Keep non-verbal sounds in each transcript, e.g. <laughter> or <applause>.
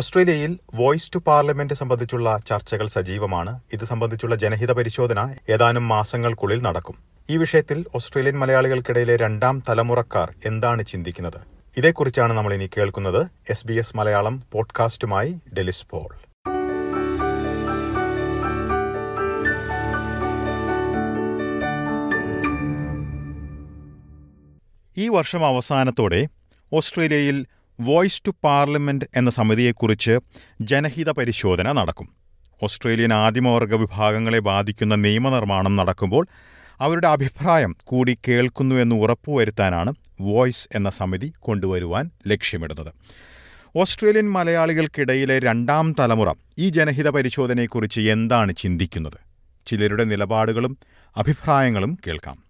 ഓസ്ട്രേലിയയിൽ voice to parliament സംബന്ധിച്ചുള്ള ചർച്ചകൾ സജീവമാണ്. ഇത് സംബന്ധിച്ചുള്ള ജനഹിത പരിശോധന ഏതാനും മാസങ്ങൾക്കുള്ളിൽ നടക്കും. ഈ വിഷയത്തിൽ ഓസ്ട്രേലിയൻ മലയാളികൾക്കിടയിലെ രണ്ടാം തലമുറക്കാർ എന്താണ് ചിന്തിക്കുന്നത്? ഇതേക്കുറിച്ചാണ് നമ്മൾ ഇനി കേൾക്കുന്നത് എസ് ബി എസ് മലയാളം പോഡ്കാസ്റ്റുമായി ഡെലിസ് പോൾ. ഈ വർഷം അവസാനത്തോടെ ഓസ്ട്രേലിയയിൽ വോയിസ് ടു പാർലമെന്റ് എന്ന സമിതിയെക്കുറിച്ച് ജനഹിത പരിശോധന നടക്കും. ഓസ്ട്രേലിയൻ ആദിമവർഗ വിഭാഗങ്ങളെ ബാധിക്കുന്ന നിയമനിർമ്മാണം നടക്കുമ്പോൾ അവരുടെ അഭിപ്രായം കൂടി കേൾക്കുന്നു എന്ന് ഉറപ്പുവരുത്താനാണ് വോയിസ് എന്ന സമിതി കൊണ്ടുവരുവാൻ ലക്ഷ്യമിടുന്നത്. ഓസ്ട്രേലിയൻ മലയാളികൾക്കിടയിലെ രണ്ടാം തലമുറ ഈ ജനഹിത പരിശോധനയെക്കുറിച്ച് എന്താണ് ചിന്തിക്കുന്നത്? ചിലരുടെ നിലപാടുകളും അഭിപ്രായങ്ങളും കേൾക്കാം.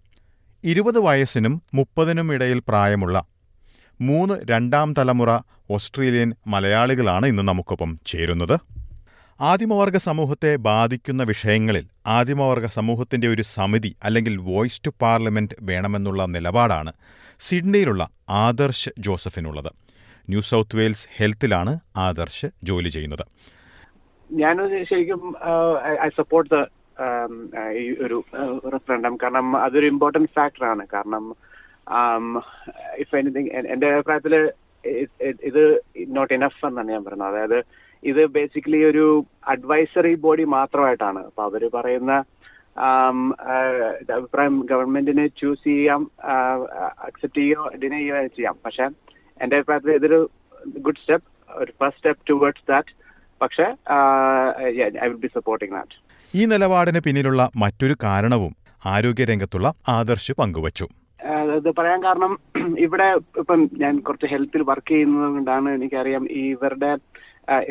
ഇരുപത് വയസ്സിനും മുപ്പതിനും ഇടയിൽ പ്രായമുള്ള മൂന്ന് രണ്ടാം തലമുറ ഓസ്ട്രേലിയൻ മലയാളികളാണ് ഇന്ന് നമുക്കൊപ്പം ചേരുന്നത്. ആദിമവർഗ സമൂഹത്തെ ബാധിക്കുന്ന വിഷയങ്ങളിൽ ആദിമവർഗ സമൂഹത്തിന്റെ ഒരു സമിതി അല്ലെങ്കിൽ വോയിസ് ടു പാർലമെന്റ് വേണമെന്നുള്ള നിലപാടാണ് സിഡ്നിയിലുള്ള ആദർശ് ജോസഫിനുള്ളത്. ന്യൂ സൗത്ത് വെയിൽസ് ഹെൽത്തിലാണ് ആദർശ് ജോലി ചെയ്യുന്നത്. ഞാൻ ശരിക്കും ഐ സപ്പോർട്ട് ഒരു റെഫറൻഡം കാരണം അതൊരു ഇമ്പോർട്ടന്റ് ഫാക്ടറാണ് കാരണം ഇഫ് എനിത്തിങ് എന്റെ അഭിപ്രായത്തിൽ ഇത് നോട്ട് ഇനഫ് എന്നാണ് ഞാൻ പറയുന്നത്. അതായത് ഇത് ബേസിക്കലി ഒരു അഡ്വൈസറി ബോഡി മാത്രമായിട്ടാണ്. അപ്പൊ അവർ പറയുന്ന അഭിപ്രായം ഗവൺമെന്റിന് ചൂസ് ചെയ്യാം അക്സെപ്റ്റ് ചെയ്യോ ഡിനൈ ചെയ്യുകയോ ചെയ്യാം. പക്ഷെ എന്റെ അഭിപ്രായത്തിൽ ഇതൊരു ഗുഡ് സ്റ്റെപ്പ് ഒരു ഫസ്റ്റ് സ്റ്റെപ്പ് ടുവേർഡ്സ് ദാറ്റ് പക്ഷെ I will be supporting that ഈ നിലപാടിന് പിന്നിലുള്ള മറ്റൊരു കാരണവും ആരോഗ്യരംഗത്തുള്ള ആദർശ് പങ്കുവച്ചു. ഇത് പറയാൻ കാരണം <clears throat> ഇവിടെ ഇപ്പം ഞാൻ കുറച്ച് ഹെൽത്തിൽ വർക്ക് ചെയ്യുന്നത് കൊണ്ടാണ് എനിക്കറിയാം ഈ ഇവരുടെ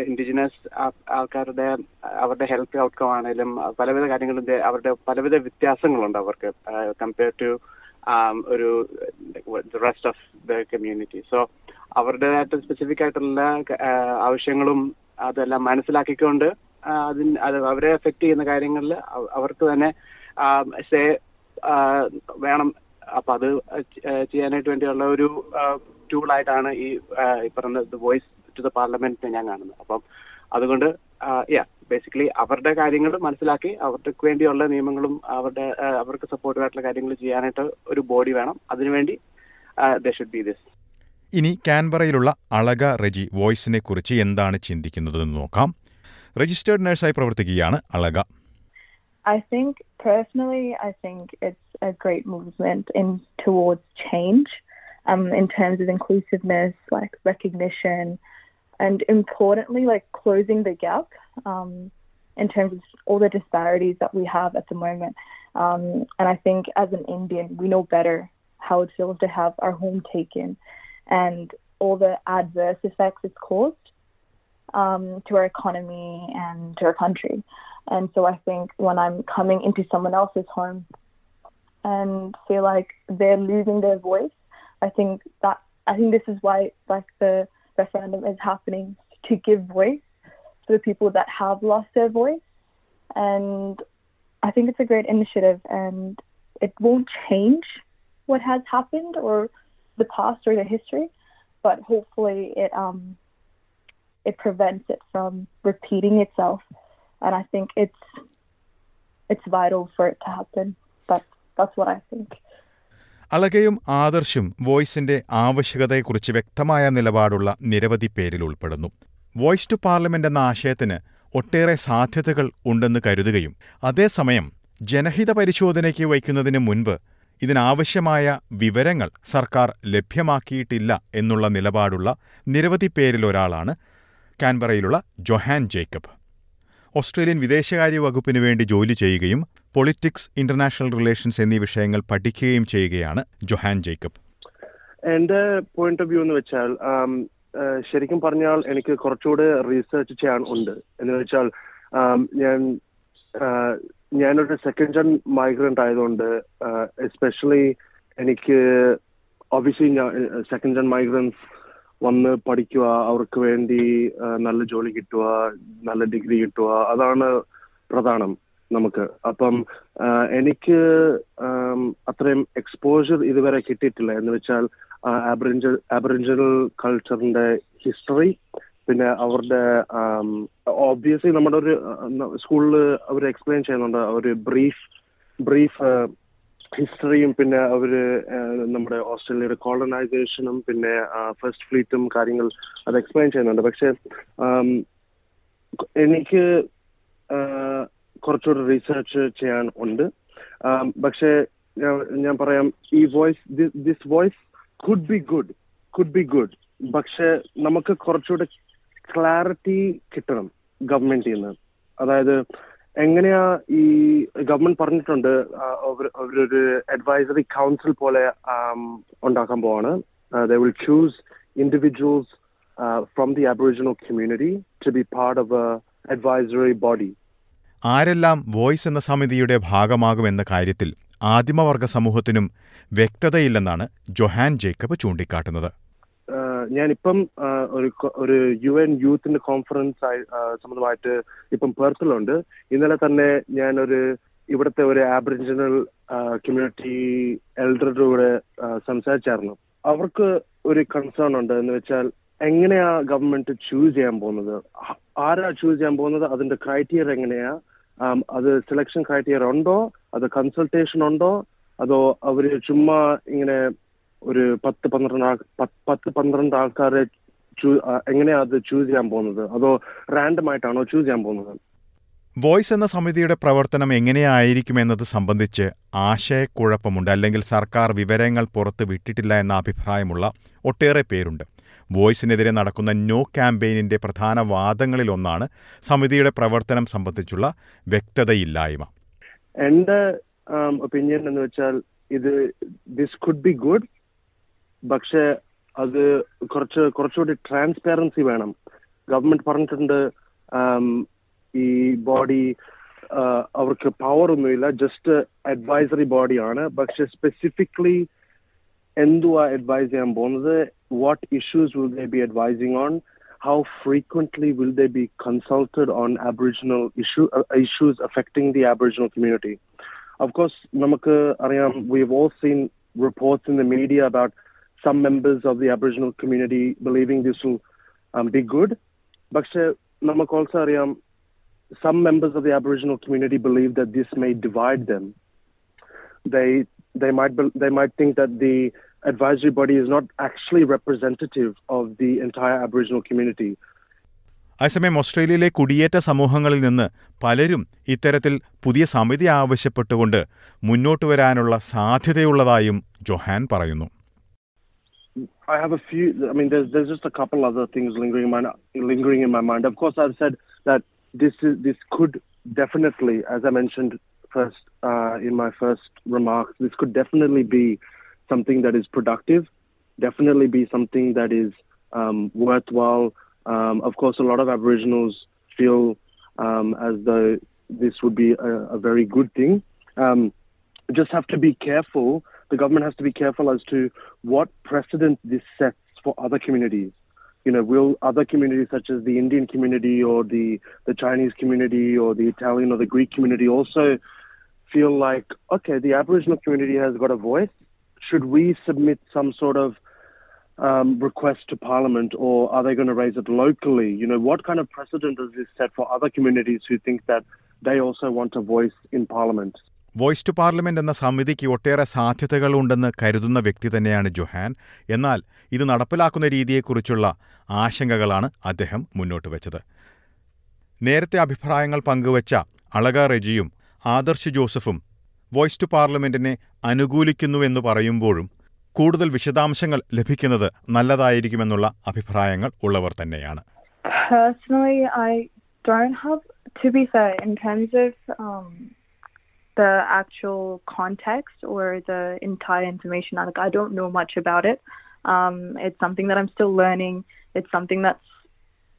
ഇൻഡിജിനസ് ആൾക്കാരുടെ അവരുടെ ഹെൽത്ത് ഔട്ട്കം ആണെങ്കിലും പലവിധ കാര്യങ്ങളും അവരുടെ പലവിധ വ്യത്യാസങ്ങളുണ്ട് അവർക്ക് കമ്പയർ ടു ഒരു rest of the community so അവരുടേതായിട്ട് specific ആയിട്ടുള്ള ആവശ്യങ്ങളും അതെല്ലാം മനസ്സിലാക്കിക്കൊണ്ട് അതിന് അത് അവരെ എഫക്ട് ചെയ്യുന്ന കാര്യങ്ങളിൽ അവർക്ക് തന്നെ സേ വേണം അപ്പൊ അത് ചെയ്യാനായിട്ട് വേണ്ടിയുള്ള ഒരു ടൂളായിട്ടാണ് ഈ പറഞ്ഞ വോയിസ് ടു ദ പാർലമെന്റ് ഞാൻ കാണുന്നത്. അപ്പം അതുകൊണ്ട് യാ ബേസിക്കലി അവരുടെ കാര്യങ്ങൾ മനസ്സിലാക്കി അവർക്ക് വേണ്ടിയുള്ള നിയമങ്ങളും അവരുടെ അവർക്ക് സപ്പോർട്ടീവായിട്ടുള്ള കാര്യങ്ങൾ ചെയ്യാനായിട്ട് ഒരു ബോഡി വേണം. അതിനുവേണ്ടി ദ ഷുഡ് ബി ദിസ് ഇനി കാൻബറയിലുള്ള അളക റെജി വോയിസിനെ കുറിച്ച് എന്താണ് ചിന്തിക്കുന്നതെന്ന് നോക്കാം. രജിസ്റ്റേർഡ് നഴ്സായി പ്രവർത്തിക്കുകയാണ് Alaka. I think personally, I think it's a great movement in towards change, um, in terms of inclusiveness, like recognition, and importantly, like closing the gap um, in terms of all the disparities that we have at the moment. Um, and I think as an Indian, we know better how it feels to have our home taken and all the adverse effects it's caused um, to our economy and to our country. And so I think when I'm coming into someone else's home and feel like they're losing their voice, I think that I think this is why like the referendum is happening to give voice to the people that have lost their voice. And I think it's a great initiative and it won't change what has happened or the past or the history, but hopefully it um it prevents it from repeating itself and I think it's it's vital for it to happen. But that's what I think. അലകയും ആദർശും വോയിസിന്റെ ആവശ്യകതയെക്കുറിച്ച് വ്യക്തമായ നിലപാടുള്ള നിരവധി പേരിൽ ഉൾപ്പെടുന്നു voice to parliament എന്ന ആശയത്തിന് ഒട്ടേറെ സാധ്യതകൾ ഉണ്ടെന്ന് കരുതുകയും അതേസമയം ജനഹിത പരിശോധനയ്ക്ക് വയ്ക്കുന്നതിന് മുൻപ് ഇതിനാവശ്യമായ വിവരങ്ങൾ സർക്കാർ ലഭ്യമാക്കിയിട്ടില്ല എന്നുള്ള നിലപാടുള്ള നിരവധി പേരിലൊരാളാണ് കാൻബറയിലുള്ള ജൊഹാൻ ജേക്കബ് ഓസ്ട്രേലിയൻ വിദേശകാര്യ വകുപ്പിന് വേണ്ടി ജോലി ചെയ്യുകയും പൊളിറ്റിക്സ് ഇന്റർനാഷണൽ റിലേഷൻസ് എന്നീ വിഷയങ്ങൾ പഠിക്കുകയും ചെയ്യുകയാണ് ജൊഹാൻ ജേക്കബ്. എന്റെ പോയിന്റ് ഓഫ് വ്യൂ എന്ന് വെച്ചാൽ ശരിക്കും പറഞ്ഞാൽ എനിക്ക് കുറച്ചുകൂടെ റീസെർച്ച് ചെയ്യാൻ ഉണ്ട്. എന്ന് വെച്ചാൽ ഞാൻ ഞാനൊരു സെക്കൻഡ് ജൻ മൈഗ്രന്റ് ആയതുകൊണ്ട് എസ്പെഷ്യലി എനിക്ക് ഒബിയസ്ലി സെക്കൻഡ് ജൻ മൈഗ്രൻസ് വന്ന് പഠിക്കുക അവർക്ക് വേണ്ടി നല്ല ജോലി കിട്ടുക നല്ല ഡിഗ്രി കിട്ടുക അതാണ് പ്രധാനം നമുക്ക്. അപ്പം എനിക്ക് അത്രയും എക്സ്പോഷർ ഇതുവരെ കിട്ടിയിട്ടില്ല. എന്ന് വെച്ചാൽ ആബറിഞ്ചൽ ആബറിഞ്ചൽ കൾച്ചറിന്റെ ഹിസ്റ്ററി പിന്നെ അവരുടെ ഓബിയസ്ലി നമ്മുടെ ഒരു സ്കൂളിൽ അവർ എക്സ്പ്ലെയിൻ ചെയ്യുന്നുണ്ട്. ഒരു ബ്രീഫ് ബ്രീഫ് ഹിസ്റ്ററിയും പിന്നെ അവർ നമ്മുടെ ഓസ്ട്രേലിയയുടെ കോളനൈസേഷനും പിന്നെ ഫസ്റ്റ് ഫ്ലീറ്റും കാര്യങ്ങൾ അത് എക്സ്പ്ലെയിൻ ചെയ്യുന്നുണ്ട്. പക്ഷെ എനിക്ക് കുറച്ചുകൂടെ റീസെർച്ച് ചെയ്യാൻ ഉണ്ട്. പക്ഷെ ഞാൻ പറയാം ഈ voice this voice could be good could be good പക്ഷെ നമുക്ക് കുറച്ചുകൂടെ ക്ലാരിറ്റി കിട്ടണം ഗവൺമെന്റിൽ നിന്ന്. അതായത് എങ്ങനെയാ ഈ ഗവൺമെന്റ് പറഞ്ഞിട്ടുണ്ട് അവരൊരു അഡ്വൈസറി കൗൺസിൽ പോലെ ഉണ്ടാക്കാൻ പോവാണ്. They will choose individuals from the Aboriginal community to be part of advisory body ആരെല്ലാം വോയിസ് എന്ന സമിതിയുടെ ഭാഗമാകുമെന്ന കാര്യത്തിൽ ആദിമവർഗ സമൂഹത്തിനും വ്യക്തതയില്ലെന്നാണ് ജൊഹാൻ ജേക്കബ് ചൂണ്ടിക്കാട്ടുന്നത്. ഞാനിപ്പം ഒരു ഒരു യു എൻ യൂത്തിന്റെ കോൺഫറൻസ് സംബന്ധമായിട്ട് ഇപ്പം പേർത്തിലുണ്ട് ഇന്നലെ തന്നെ ഞാനൊരു ഇവിടുത്തെ ഒരു ആബറിജിനൽ കമ്മ്യൂണിറ്റി എൽഡറുടെ കൂടെ സംസാരിച്ചായിരുന്നു. അവർക്ക് ഒരു കൺസേൺ ഉണ്ട് എന്ന് വെച്ചാൽ എങ്ങനെയാ ഗവൺമെന്റ് ചൂസ് ചെയ്യാൻ പോകുന്നത്? ആരാ ചൂസ് ചെയ്യാൻ പോകുന്നത്? അതിന്റെ ക്രൈറ്റീരിയ എങ്ങനെയാ? അത് സെലക്ഷൻ ക്രൈറ്റീരിയ ഉണ്ടോ? അത് കൺസൾട്ടേഷൻ ഉണ്ടോ? അതോ അവർ ചുമ്മാ ഇങ്ങനെ ഒരു പത്ത് പന്ത്രണ്ട് ആൾ പത്ത് പന്ത്രണ്ട് ആൾക്കാരെ എങ്ങനെയാ അത് ചൂസ് ചെയ്യാൻ പോകുന്നത്? അതോ റാൻഡം ആയിട്ടാണോ ചൂസ് ചെയ്യാൻ പോകുന്നത്? വോയിസ് എന്ന സമിതിയുടെ പ്രവർത്തനം എങ്ങനെയായിരിക്കും എന്നത് സംബന്ധിച്ച് ആശയക്കുഴപ്പമുണ്ട്. അല്ലെങ്കിൽ സർക്കാർ വിവരങ്ങൾ പുറത്ത് വിട്ടിട്ടില്ല എന്ന അഭിപ്രായമുള്ള ഒട്ടേറെ പേരുണ്ട്. വോയിസിനെതിരെ നടക്കുന്ന നോ ക്യാമ്പയിനിന്റെ പ്രധാന വാദങ്ങളിലൊന്നാണ് സമിതിയുടെ പ്രവർത്തനം സംബന്ധിച്ചുള്ള വ്യക്തതയില്ലായ്മ. എന്റെ ഒപ്പീനിയൻ എന്ന് വെച്ചാൽ ഇത് ദിസ് കുഡ് ബി ഗുഡ് പക്ഷേ അത് കുറച്ച് കുറച്ചുകൂടി ട്രാൻസ്പെറൻസി വേണം. ഗവൺമെന്റ് പറഞ്ഞിട്ടുണ്ട് ഈ ബോഡി അവർക്ക് പവർ ഒന്നുമില്ല ജസ്റ്റ് അഡ്വൈസറി ബോഡിയാണ് പക്ഷെ സ്പെസിഫിക്കലി എന്തുവാ അഡ്വൈസ് ചെയ്യാൻ പോകുന്നത്? What issues will they be advising on how frequently will they be consulted on Aboriginal issues affecting the Aboriginal community of course നമുക്ക് അറിയാം we whole seen reports in the media about some members of the Aboriginal community believing this will um, be good. പക്ഷെ നമുക്ക് also അറിയാം, some members of the Aboriginal community believe that this may divide them. They they might they might think that the advisory body is not actually representative of the entire Aboriginal community. അതേസമയം ഓസ്ട്രേലിയയിലെ കുടിയേറ്റ സമൂഹങ്ങളിൽ നിന്ന് പലരും ഇത്തരത്തിൽ പുതിയ സമിതി ആവശ്യപ്പെട്ടുകൊണ്ട് മുന്നോട്ട് വരാനുള്ള സാധ്യതയുള്ളതായും ജൊഹാൻ പറയുന്നു I have a few. I mean, there's there's just a couple other things lingering in my lingering in my mind. Of course, I've said that this is this could definitely, as I mentioned first uh, in my first remarks, this could definitely be something that is productive, definitely be something that is um, worthwhile. Um, of course, a lot of Aboriginals feel um, as though this would be a, a very good thing. Um, just have to be careful. The government has to be careful as to what precedent this sets for other communities. You know, will other communities such as the Indian community or the, the Chinese community or the Italian or the Greek community also feel like, okay, the Aboriginal community has got a voice. Should we submit some sort of um, request to Parliament or are they going to raise it locally? You know, what kind of precedent does this set for other communities who think that they also want a voice in Parliament? Voice to parliament എന്ന സമിതിക്ക് ഒട്ടേറെ സാധ്യതകളുണ്ടെന്ന് കരുതുന്ന വ്യക്തി തന്നെയാണ് Johan. എന്നാൽ ഇത് നടപ്പിലാക്കുന്ന രീതിയെക്കുറിച്ചുള്ള ആശങ്കകളാണ് അദ്ദേഹം മുന്നോട്ട് വെച്ചത്. നേരത്തെ അഭിപ്രായങ്ങൾ പങ്കുവച്ച അളക റെജിയും ആദർശ് ജോസഫും വോയ്സ് ടു പാർലമെന്റിനെ അനുകൂലിക്കുന്നുവെന്ന് പറയുമ്പോഴും കൂടുതൽ വിശദാംശങ്ങൾ ലഭിക്കുന്നത് നല്ലതായിരിക്കുമെന്നുള്ള അഭിപ്രായങ്ങൾ ഉള്ളവർ തന്നെയാണ്. To be fair, in terms of um, the actual context or the entire information, like I don't know much about it. Um, it's something that I'm still learning. It's something that's,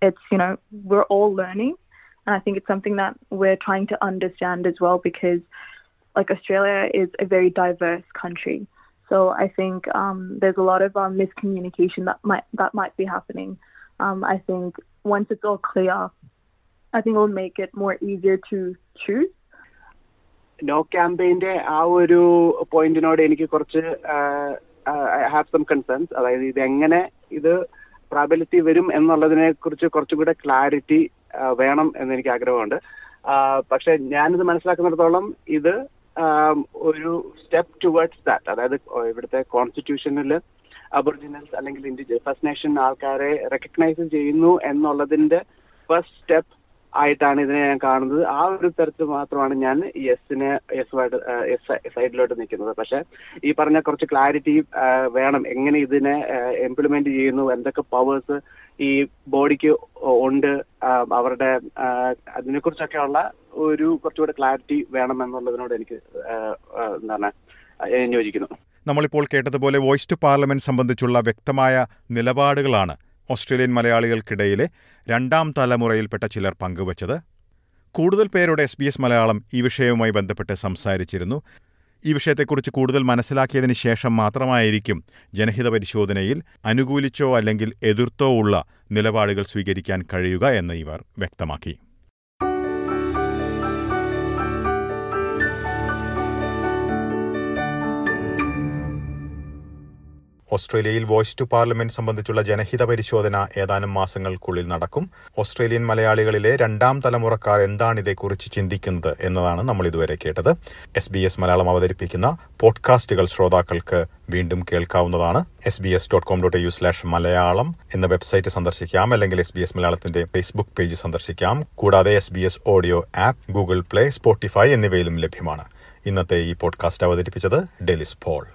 it's, you know, we're all learning. And I think it's something that we're trying to understand as well because, like, Australia is a very diverse country. So I think um, there's a lot of um, miscommunication that might that might be happening. Um, I think once it's all clear, I think it'll make it more easier to choose. No ക്യാമ്പയിന്റെ ആ ഒരു പോയിന്റിനോട് എനിക്ക് കുറച്ച് I have some concerns അതായത് ഇത് എങ്ങനെ ഇത് പ്രാബല്യത്തിൽ വരും എന്നുള്ളതിനെ കുറിച്ച് കുറച്ചും കൂടെ ക്ലാരിറ്റി വേണം എന്ന് എനിക്ക് ആഗ്രഹമുണ്ട്. പക്ഷെ ഞാനിത് മനസ്സിലാക്കുന്നിടത്തോളം ഇത് ഒരു സ്റ്റെപ്പ് ടുവേർഡ്സ് ദാറ്റ് അതായത് ഇവിടുത്തെ കോൺസ്റ്റിറ്റ്യൂഷനിൽ അബോറിജിനൽസ് അല്ലെങ്കിൽ ഫസ്റ്റ് നേഷൻ ആൾക്കാരെ റെക്കഗ്നൈസ് ചെയ്യുന്നു എന്നുള്ളതിന്റെ ഫസ്റ്റ് സ്റ്റെപ്പ് ആയിട്ടാണ് ഇതിനെ ഞാൻ കാണുന്നത്. ആ ഒരു തരത്തിൽ മാത്രമാണ് ഞാൻ യെസിനെ യെസ് സൈഡിലോട്ട് നിൽക്കുന്നത്. പക്ഷെ ഈ പറഞ്ഞ കുറച്ച് ക്ലാരിറ്റി വേണം. എങ്ങനെ ഇതിനെ ഇംപ്ലിമെന്റ് ചെയ്യുന്നു? എന്തൊക്കെ പവേഴ്സ് ഈ ബോഡിക്ക് ഉണ്ട്? അവരുടെ അതിനെക്കുറിച്ചൊക്കെ ഉള്ള ഒരു കുറച്ചുകൂടെ ക്ലാരിറ്റി വേണം എന്നുള്ളതിനോട് എനിക്ക് എന്താണ് യോജിക്കുന്നു. നമ്മളിപ്പോൾ കേട്ടതുപോലെ വോയിസ് ടു പാർലമെന്റ് സംബന്ധിച്ചുള്ള വ്യക്തമായ നിലപാടുകളാണ് ഓസ്ട്രേലിയൻ മലയാളികൾക്കിടയിലെ രണ്ടാം തലമുറയിൽപ്പെട്ട ചിലർ പങ്കുവച്ചത്. കൂടുതൽ പേരോട് എസ് ബി എസ് മലയാളം ഈ വിഷയവുമായി ബന്ധപ്പെട്ട് സംസാരിച്ചിരുന്നു. ഈ വിഷയത്തെക്കുറിച്ച് കൂടുതൽ മനസ്സിലാക്കിയതിന് ശേഷം മാത്രമായിരിക്കും ജനഹിത പരിശോധനയിൽ അനുകൂലിച്ചോ അല്ലെങ്കിൽ എതിർത്തോ ഉള്ള നിലപാടുകൾ സ്വീകരിക്കാൻ കഴിയുക എന്ന് ഇവർ വ്യക്തമാക്കി. ഓസ്ട്രേലിയയിൽ വോയ്സ് ടു പാർലമെന്റ് സംബന്ധിച്ചുള്ള ജനഹിത പരിശോധന ഏതാനും മാസങ്ങൾക്കുള്ളിൽ നടക്കും. ഓസ്ട്രേലിയൻ മലയാളികളിലെ രണ്ടാം തലമുറക്കാർ എന്താണ് ഇതേക്കുറിച്ച് ചിന്തിക്കുന്നത് എന്നതാണ് നമ്മൾ ഇതുവരെ കേട്ടത്. എസ് ബി എസ് മലയാളം അവതരിപ്പിക്കുന്ന പോഡ്കാസ്റ്റുകൾ ശ്രോതാക്കൾക്ക് വീണ്ടും കേൾക്കാവുന്നതാണ്. S B S dot com dot U slash Malayalam എന്ന വെബ്സൈറ്റ് സന്ദർശിക്കാം. അല്ലെങ്കിൽ എസ് ബി എസ് മലയാളത്തിന്റെ ഫേസ്ബുക്ക് പേജ് സന്ദർശിക്കാം. കൂടാതെ S B S audio app Google Play Spotify എന്നിവയിലും ലഭ്യമാണ്. ഇന്നത്തെ ഈ പോഡ്കാസ്റ്റ് അവതരിപ്പിച്ചത് ഡെലിസ് പോൾ.